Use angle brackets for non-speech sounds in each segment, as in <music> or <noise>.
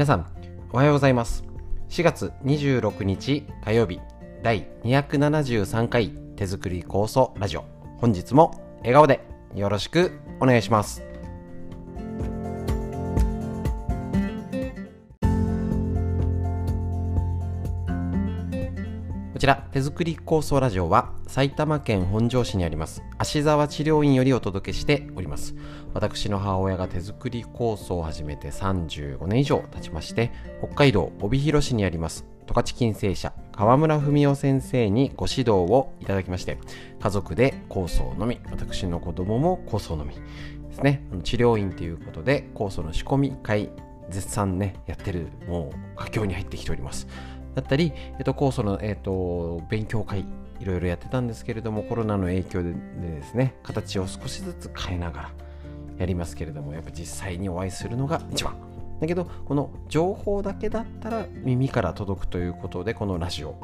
皆さんおはようございます。4月26日火曜日第273回手作り構想ラジオ。本日も笑顔でよろしくお願いします。ちら手作り構想ラジオは埼玉県本庄市にあります芦沢治療院よりお届けしております。私の母親が手作り構想を始めて35年以上経ちまして北海道帯広市にあります十勝金星社川村文夫先生にご指導をいただきまして家族で構想のみ私の子供も構想のみですね。治療院ということで構想の仕込み会絶賛ねやってるもう佳境に入ってきております。だったり、えっと、酵素の、えっと、勉強会いろいろやってたんですけれどもコロナの影響でですね形を少しずつ変えながらやりますけれどもやっぱ実際にお会いするのが一番。だけどこの情報だけだったら耳から届くということでこのラジオ。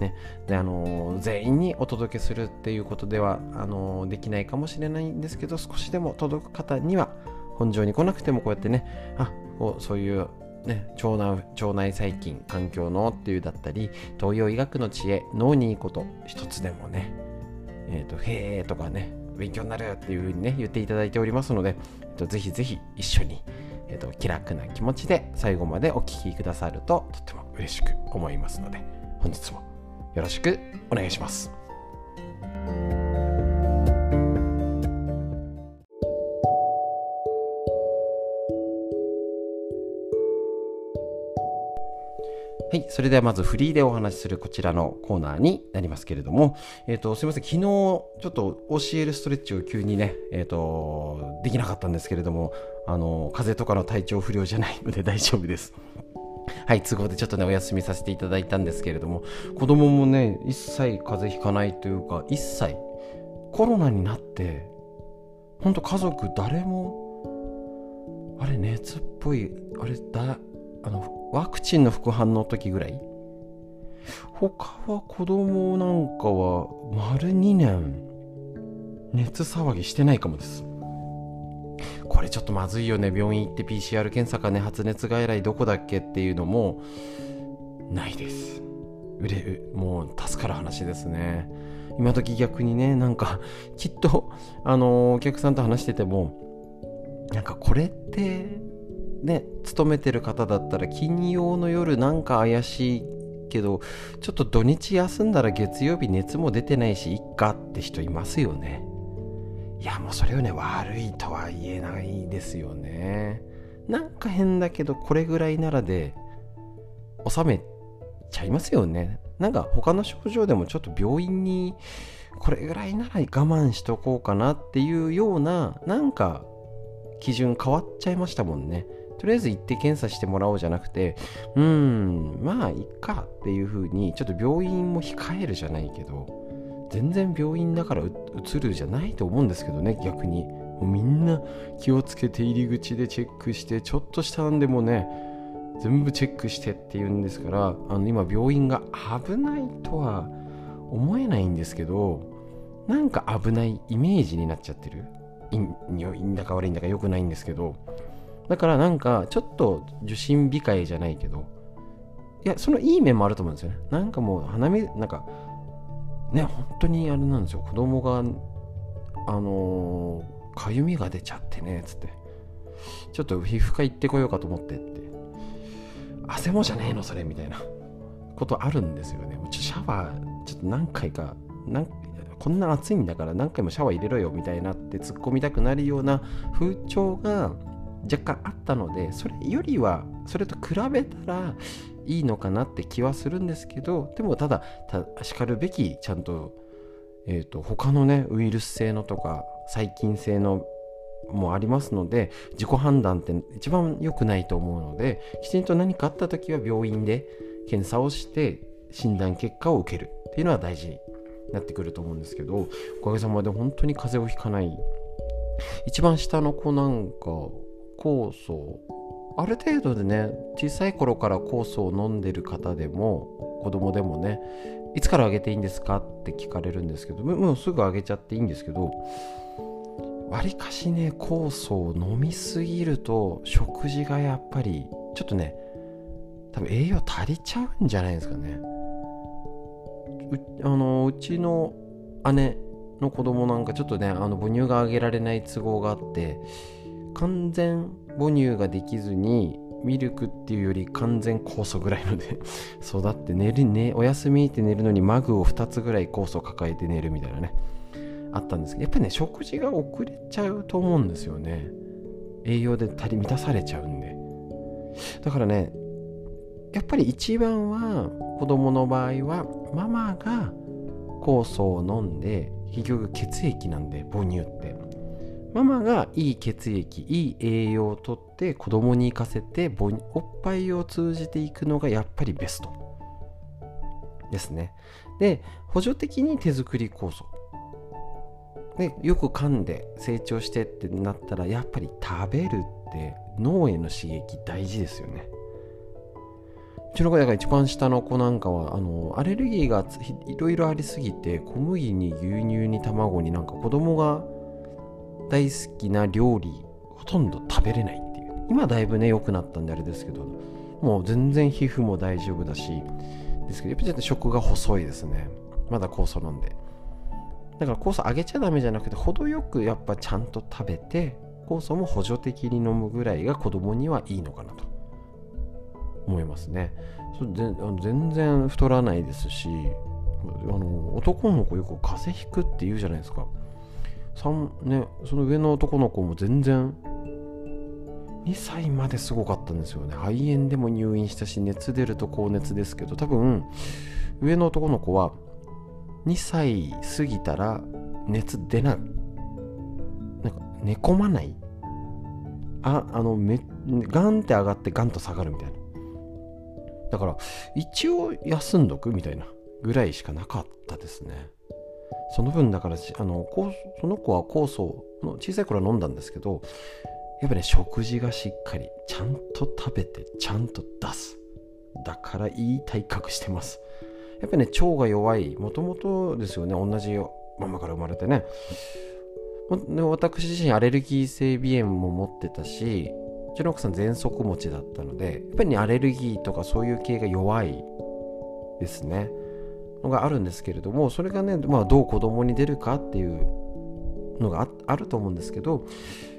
ね、であの全員にお届けするっていうことではあのできないかもしれないんですけど少しでも届く方には本庄に来なくてもこうやってねあそういうね、腸内腸内細菌環境のっていうだったり東洋医学の知恵脳にいいこと一つでもねえっ、ー、とへえとかね勉強になるっていうふうにね言っていただいておりますので、えー、とぜひぜひ一緒に、えーと、気楽な気持ちで最後までお聴きくださるととっても嬉しく思いますので本日もよろしくお願いします。はい。それではまずフリーでお話しするこちらのコーナーになりますけれども、えっ、ー、と、すいません。昨日、ちょっと教えるストレッチを急にね、えっ、ー、と、できなかったんですけれども、あの、風邪とかの体調不良じゃないので <laughs> 大丈夫です。はい、都合でちょっとね、お休みさせていただいたんですけれども、子供もね、一切風邪ひかないというか、一切コロナになって、ほんと家族誰も、あれ、熱っぽい、あれ、だ、あの、ワクチンの副反応の時ぐらい？他は子供なんかは丸2年熱騒ぎしてないかもです。これちょっとまずいよね。病院行って PCR 検査かね。発熱外来どこだっけっていうのもないです。うれもう助かる話ですね。今時逆にねなんかきっとあのお客さんと話しててもなんかこれってね勤めてる方だったら金曜の夜なんか怪しいけどちょっと土日休んだら月曜日熱も出てないしいっかって人いますよね。いやもうそれをね悪いとは言えないですよね。なんか変だけどこれぐらいならで収めちゃいますよね。なんか他の症状でもちょっと病院にこれぐらいなら我慢しとこうかなっていうようななんか基準変わっちゃいましたもんね。とりあえず行って検査してもらおうじゃなくて、うーん、まあ、いっかっていう風に、ちょっと病院も控えるじゃないけど、全然病院だからうつるじゃないと思うんですけどね、逆に。もうみんな気をつけて入り口でチェックして、ちょっとしたんでもね、全部チェックしてっていうんですから、あの今病院が危ないとは思えないんですけど、なんか危ないイメージになっちゃってる。いいんだか悪いんだか良くないんですけど、だからなんかちょっと受診控えじゃないけどいやそのいい面もあると思うんですよね。なんかもう鼻水なんかね本当にあれなんですよ。子供があのかゆみが出ちゃってねつって。ちょっと皮膚科行ってこようかと思ってって。汗もじゃねえのそれみたいな。ことあるんですよね。ちょシャワーちょっと何回かなんこんな暑いんだから何回もシャワー入れろよみたいなって突っ込みたくなるような風潮が若干あったのでそれよりはそれと比べたらいいのかなって気はするんですけどでもただしかるべきちゃんと,、えーと、他のねウイルス性のとか細菌性のもありますので自己判断って一番良くないと思うのできちんと何かあった時は病院で検査をして診断結果を受けるっていうのは大事になってくると思うんですけどおかげさまで本当に風邪をひかない。一番下の子なんか酵素。ある程度でね小さい頃から酵素を飲んでる方でも子供でもねいつからあげていいんですかって聞かれるんですけどもうすぐあげちゃっていいんですけどわりかしね酵素を飲みすぎると食事がやっぱりちょっとね多分栄養足りちゃうんじゃないですかね。うあのうちの姉の子供なんかちょっとねあの母乳があげられない都合があって完全母乳ができずにミルクっていうより完全酵素ぐらいので <laughs> 育って寝るねお休みって寝るのにマグを2つぐらい酵素抱えて寝るみたいなねあったんですけどやっぱりね食事が遅れちゃうと思うんですよね。栄養で足り満たされちゃうんで。だからねやっぱり一番は子供の場合はママが酵素を飲んで結局血液なんで母乳って。ママがいい血液いい栄養をとって子供に行かせておっぱいを通じていくのがやっぱりベスト。ですね。で補助的に手作り酵素。でよく噛んで成長してってなったらやっぱり食べるって脳への刺激大事ですよね。うちの子が一番下の子なんかはあのアレルギーがいろいろありすぎて小麦に牛乳に卵になんか子供が大好きな料理ほとんど食べれないっていう。今だいぶね良くなったんであれですけどもう全然皮膚も大丈夫だしですけどやっぱちょっと食が細いですね。まだ酵素飲んで。だから酵素あげちゃダメじゃなくて程よくやっぱちゃんと食べて酵素も補助的に飲むぐらいが子供にはいいのかなと。思いますね。それ全然太らないですしあの男の子よく風邪ひくって言うじゃないですか。ね、その上の男の子も全然2歳まですごかったんですよね。肺炎でも入院したし熱出ると高熱ですけど多分上の男の子は2歳過ぎたら熱出ない。なんか寝込まない。ああのめガンって上がってガンと下がるみたいな。だから一応休んどくみたいなぐらいしかなかったですね。その分だからあのその子は酵素の小さい頃は飲んだんですけどやっぱね食事がしっかりちゃんと食べてちゃんと出す。だからいい体格してます。やっぱね腸が弱いもともとですよね同じママから生まれてね。私自身アレルギー性鼻炎も持ってたしうちの奥さん喘息持ちだったのでやっぱりねアレルギーとかそういう系が弱いですね。のがあるんですけれどもそれがね、まあ、どう子供に出るかっていうのがあると思うんですけど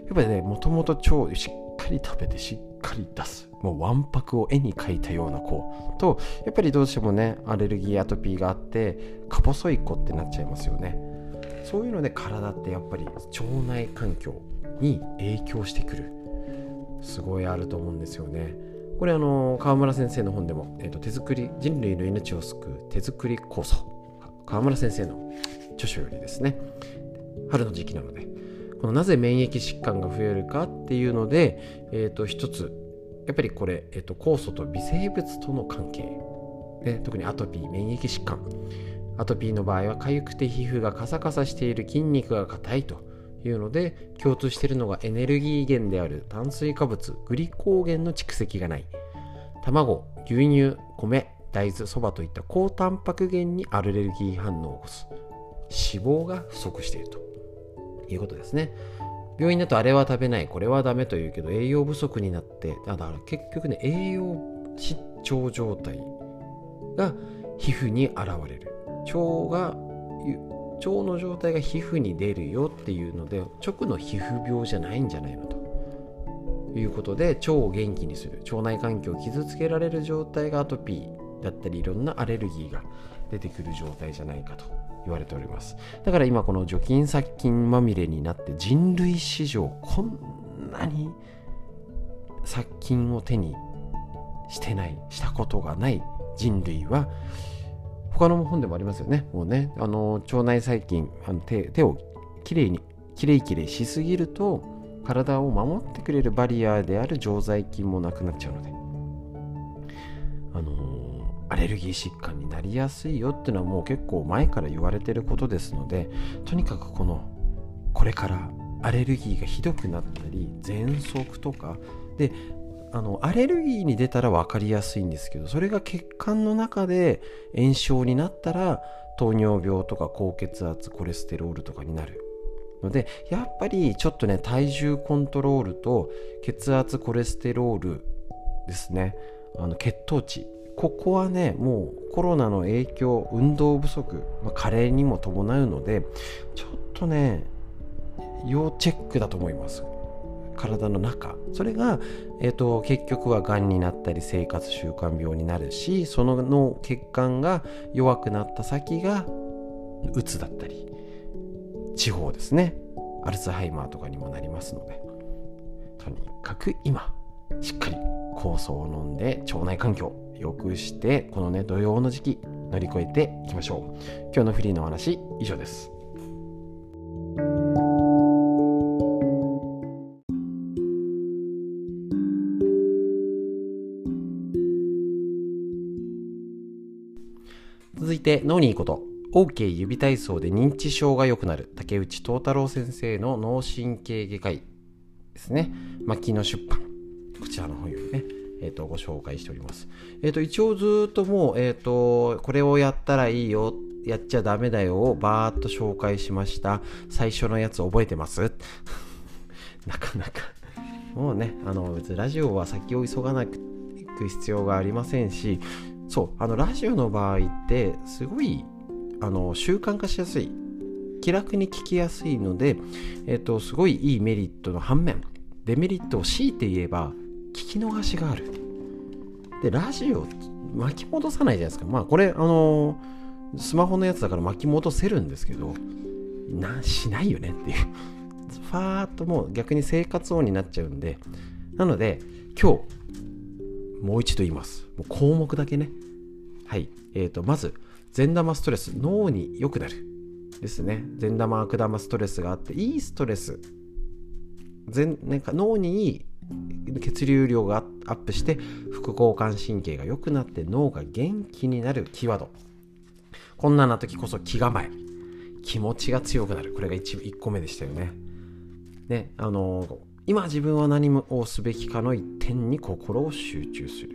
やっぱりねもともと腸しっかり食べてしっかり出すもうわんぱくを絵に描いたような子とやっぱりどうしてもねアレルギーアトピーがあってか細い子ってなっちゃいますよね。そういうので体ってやっぱり腸内環境に影響してくる。すごいあると思うんですよね。これあの川村先生の本でも、えーと、手作り人類の命を救う手作り酵素川村先生の著書よりですね。春の時期なので。このなぜ免疫疾患が増えるかっていうので、えーと、一つやっぱりこれ、えーと、酵素と微生物との関係。で特にアトピー免疫疾患。アトピーの場合は痒くて皮膚がカサカサしている筋肉が硬いと。いうので共通しているのがエネルギー源である炭水化物グリコーゲンの蓄積がない。卵牛乳米大豆そばといった高タンパク源にアレルギー反応を起こす。脂肪が不足していると。いうことですね。病院だとあれは食べないこれはダメというけど栄養不足になってだから結局ね栄養失調状態が皮膚に現れる。腸が腸の状態が皮膚に出るよっていうので直の皮膚病じゃないんじゃないのと。いうことで腸を元気にする。腸内環境を傷つけられる状態がアトピーだったりいろんなアレルギーが出てくる状態じゃないかと言われております。だから今この除菌殺菌まみれになって人類史上こんなに殺菌を手にしてないしたことがない人類は他の本でもありますよね。もうね、あの腸内細菌、あの手手をきれいに、きれいきれいしすぎると、体を守ってくれるバリアである常在菌もなくなっちゃうので、あの、アレルギー疾患になりやすいよっていうのはもう結構前から言われてることですので、とにかくこの、これからアレルギーがひどくなったり、喘息とか、で、あのアレルギーに出たら分かりやすいんですけどそれが血管の中で炎症になったら糖尿病とか高血圧コレステロールとかになるのでやっぱりちょっとね体重コントロールと血圧コレステロールですね。あの血糖値。ここはねもうコロナの影響運動不足、まあ、加齢にも伴うのでちょっとね要チェックだと思います。体の中。それが、えーと、結局はがんになったり生活習慣病になるしその脳血管が弱くなった先がうつだったり地方ですね。アルツハイマーとかにもなりますので。とにかく今しっかり酵素を飲んで腸内環境良くしてこのね土曜の時期乗り越えていきましょう。今日のフリーのお話以上です。続いて脳にいいこと。OK 指体操で認知症が良くなる。竹内東太郎先生の脳神経外科医ですね。牧野出版。こちらの本よりねえーと、ご紹介しております。えーと、一応ずっともう、えーと、これをやったらいいよ、やっちゃダメだよをバーっと紹介しました。最初のやつ覚えてます？<laughs> なかなか。もうね、あの別にラジオは先を急がなく必要がありませんし、そうあのラジオの場合ってすごいあの習慣化しやすい。気楽に聞きやすいので、えっと、すごいいいメリットの反面デメリットを強いて言えば聞き逃しがある。でラジオ巻き戻さないじゃないですか。まあこれあのスマホのやつだから巻き戻せるんですけどなしないよねっていう。ファーっともう逆に生活音になっちゃうんで。なので今日もう一度言います。もう項目だけね。はい。え、ー、と、まず、善玉ストレス、脳に良くなる。ですね。善玉、悪玉ストレスがあって、いいストレス。全なんか脳にいい血流量がアップして副交感神経が良くなって脳が元気になるキーワードこんなな時こそ気構え気持ちが強くなるこれが 1, 1個目でしたよねねあの今自分は何をすべきかの一点に心を集中する。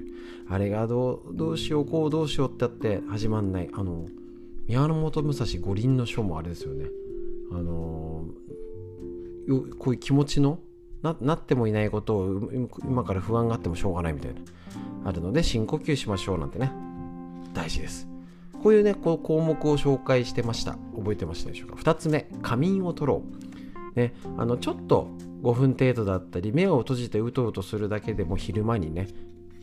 あれがどうどうしようこうどうしようってやって始まんない。あの宮本武蔵五輪の書もあれですよね。あのこういう気持ちのななってもいないことを今から不安があってもしょうがないみたいな。あるので深呼吸しましょうなんてね。大事です。こういうねこう項目を紹介してました。覚えてましたでしょうか？2つ目仮眠を取ろう。ねあのちょっと5分程度だったり目を閉じてうとうとするだけでも昼間にね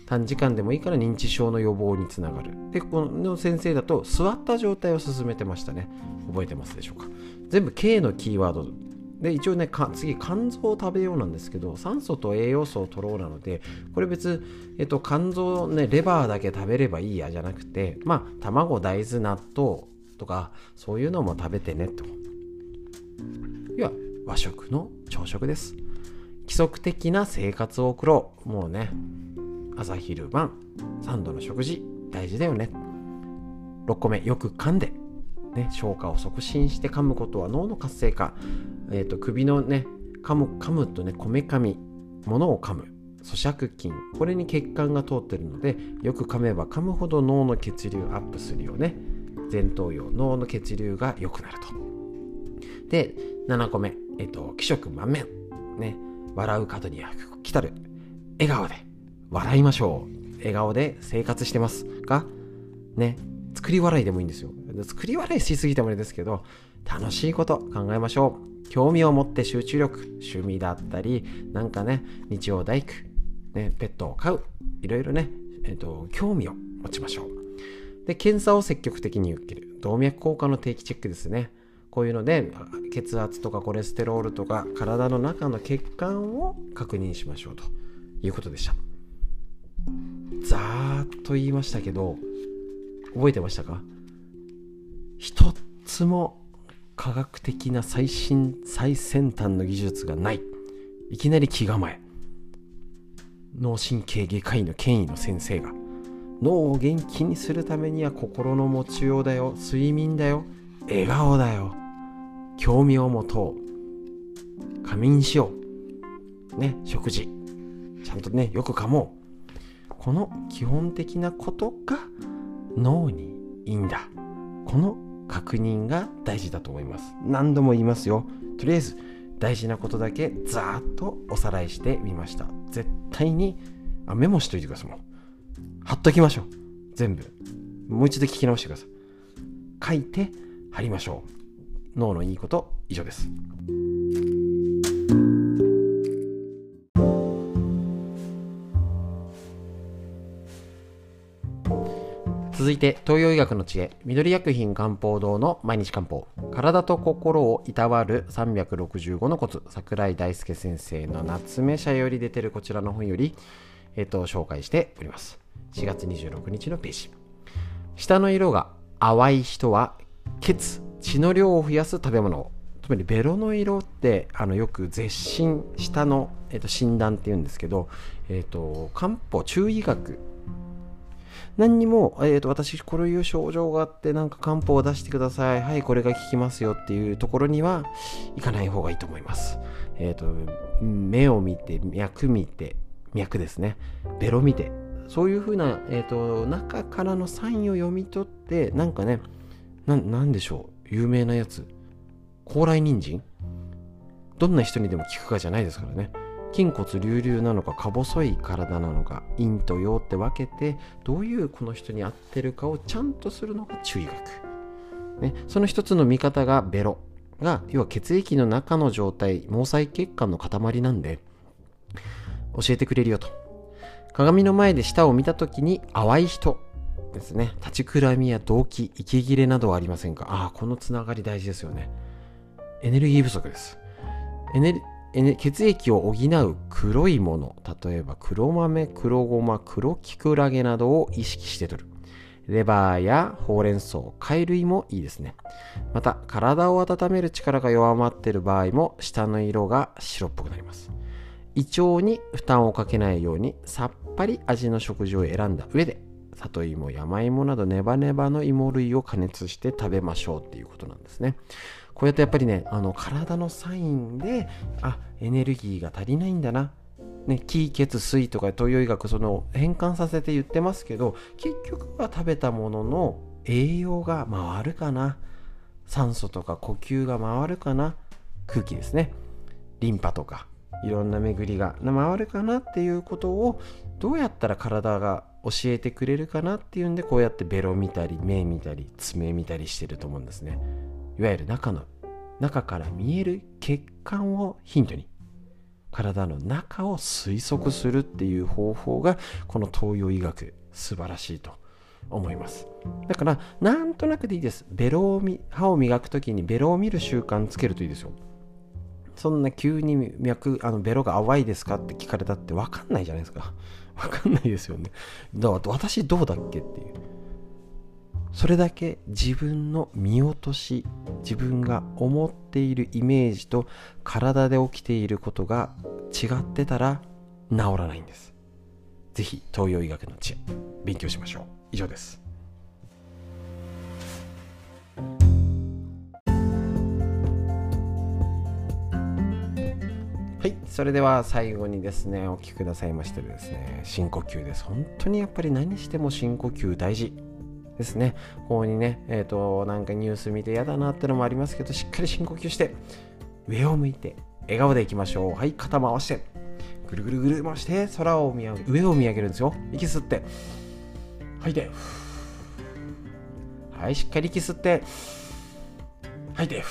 短時間でもいいから認知症の予防につながる。でこの先生だと座った状態を進めてましたね。覚えてますでしょうか？全部 K のキーワード。で一応ね次肝臓を食べようなんですけど酸素と栄養素を取ろうなのでこれ別、えっと、肝臓ねレバーだけ食べればいいやじゃなくてまあ卵大豆納豆とかそういうのも食べてねと。いや和食の朝食です。規則的な生活を送ろう。もうね朝昼晩3度の食事大事だよね。6個目よく噛んで、ね、消化を促進して噛むことは脳の活性化、えーと、首のね噛む噛むとねこめかみ物を噛む。咀嚼筋。これに血管が通ってるのでよく噛めば噛むほど脳の血流アップするよね。前頭葉脳の血流が良くなると。で7個目。えっ、と気色満面。ね。笑う角には来たる。笑顔で。笑いましょう。笑顔で生活してますか？ね。作り笑いでもいいんですよ。作り笑いしすぎてもあれですけど楽しいこと考えましょう。興味を持って集中力趣味だったりなんかね日曜大工ねペットを飼う。いろいろねえっ、と興味を持ちましょう。で検査を積極的に受ける。動脈硬化の定期チェックですね。こういうので血圧とかコレステロールとか体の中の血管を確認しましょうということでした。ざーっと言いましたけど覚えてましたか？一つも科学的な最新最先端の技術がない。いきなり気構え。脳神経外科医の権威の先生が。脳を元気にするためには心の持ちようだよ。睡眠だよ。笑顔だよ。興味を持とう。仮眠しよう。ね食事。ちゃんとねよく噛もう。この基本的なことが脳にいいんだ。この確認が大事だと思います。何度も言いますよ。とりあえず大事なことだけざーっとおさらいしてみました。絶対にあメモしといてくださいもう。貼っときましょう。全部。もう一度聞き直してください。書いて貼りましょう。脳のいいこと以上です。続いて東洋医学の知恵。緑薬品漢方堂の毎日漢方。体と心をいたわる365のコツ。桜井大輔先生の夏目社より出てるこちらの本より、えっと、紹介しております。4月26日のページ。舌の色が淡い人は血血の量を増やす食べ物つまりベロの色ってあのよく絶診舌の、えっと、診断っていうんですけど、えっと、漢方中医学。何にも、えーと、私こういう症状があってなんか漢方を出してください。はいこれが効きますよっていうところには行かない方がいいと思います。えっ、ー、と目を見て脈見て脈ですね。ベロ見て。そういうふうな、えーと、中からのサインを読み取ってなんかねななんでしょう。有名なやつ。高麗人参？どんな人にでも効くかじゃないですからね。筋骨隆々なのかか細い体なのか陰と陽って分けてどういうこの人に合ってるかをちゃんとするのが中医学、ね、その一つの見方がベロ。が要は血液の中の状態毛細血管の塊なんで教えてくれるよと。鏡の前で舌を見た時に淡い人。ですね。立ちくらみや動悸息切れなどはありませんか？ああこのつながり大事ですよね。エネルギー不足です。エネル血液を補う黒いもの例えば黒豆黒ごま黒きくらげなどを意識して取る。レバーやほうれん草貝類もいいですね。また体を温める力が弱まっている場合も舌の色が白っぽくなります。胃腸に負担をかけないようにさっぱり味の食事を選んだ上で里芋山芋などネバネバの芋類を加熱して食べましょうっていうことなんですね。こうやってやっぱりねあの体のサインであエネルギーが足りないんだな。ね、気血水とか東洋医学その変換させて言ってますけど結局は食べたものの栄養が回るかな。酸素とか呼吸が回るかな。空気ですね。リンパとかいろんな巡りが回るかなっていうことをどうやったら体が教えてくれるかなっていうんでこうやってベロ見たり目見たり爪見たりしてると思うんですね。いわゆる中の中から見える血管をヒントに体の中を推測するっていう方法がこの東洋医学素晴らしいと思います。だからなんとなくでいいです。ベロを歯を磨く時にベロを見る習慣つけるといいですよ。そんな急に脈あのベロが淡いですかって聞かれたって分かんないじゃないですか。<laughs> 分かんないですよね。だから私どうだっけっていう。それだけ自分の見落とし自分が思っているイメージと体で起きていることが違ってたら治らないんです。是非東洋医学の知恵勉強しましょう。以上です。はい、それでは最後にですね、お聞きくださいましてですね、深呼吸です。本当にやっぱり何しても深呼吸大事。ですね。ここにね、えっ、ー、と、なんかニュース見て嫌だなってのもありますけど、しっかり深呼吸して、上を向いて、笑顔でいきましょう。はい、肩回して、ぐるぐるぐる回して、空を見上げ、上を見上げるんですよ。息吸って、吐いて、はい、しっかり息吸って、吐いて、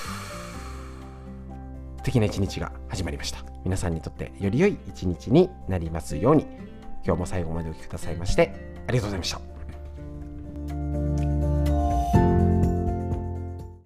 素敵な一日が始まりました。皆さんにとってより良い一日になりますように、今日も最後までお聴きくださいまして、ありがとうございました。